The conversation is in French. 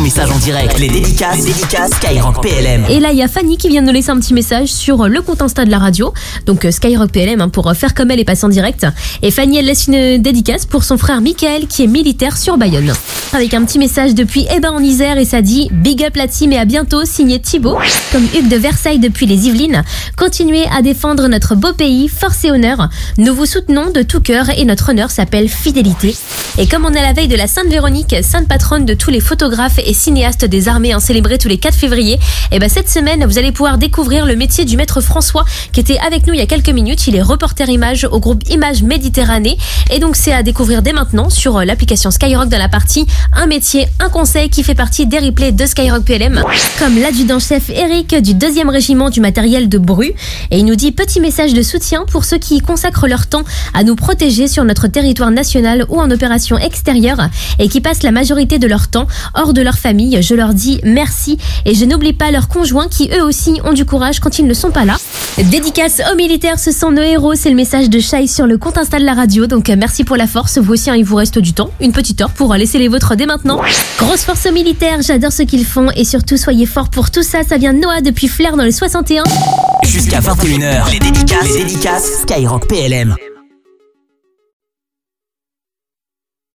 message en direct. Les dédicaces, dédicaces Skyrock PLM. Et là, il y a Fanny qui vient de nous laisser un petit message sur le compte Insta de la radio, donc euh, Skyrock PLM, hein, pour euh, faire comme elle et passer en direct. Et Fanny, elle laisse une dédicace pour son frère Michael qui est militaire sur Bayonne. Avec un petit message depuis Eba en Isère et ça dit Big up la team et à bientôt, signé Thibaut. Comme Hugues de Versailles depuis les Yvelines, continuez à défendre notre beau pays, force et honneur. Nous vous soutenons de tout cœur et notre honneur s'appelle fidélité. Et comme on est à la veille de la Sainte Véronique, sainte patronne de tous les photographes et cinéastes des armées, hein, célébrée tous les 4 février, et ben cette semaine, vous allez pouvoir découvrir le métier du maître François qui était avec nous il y a quelques minutes. Il est reporter image au groupe Image Méditerranée. Et donc c'est à découvrir dès maintenant sur euh, l'application Skyrock dans la partie Un métier, un conseil qui fait partie des replays de Skyrock PLM. Comme l'adjudant-chef Eric du 2e régiment du matériel de Bru. Et il nous dit petit message de soutien pour ceux qui consacrent leur temps à nous protéger sur notre territoire national ou en opération extérieure et qui passent la majorité de leur temps hors de leur famille. Je leur dis merci et je n'oublie pas leurs conjoints qui eux aussi ont du courage quand ils ne sont pas là. Dédicace aux militaires, ce sont nos héros, c'est le message de Shai sur le compte Insta de la radio. Donc euh, merci pour la force, vous aussi hein, il vous reste du temps, une petite heure pour euh, laisser les vôtres dès maintenant. Grosse force aux militaires, j'adore ce qu'ils font. Et surtout soyez forts pour tout ça, ça vient de Noah depuis Flair dans le 61. Jusqu'à 21h, les dédicaces, les dédicaces. Skyrock PLM.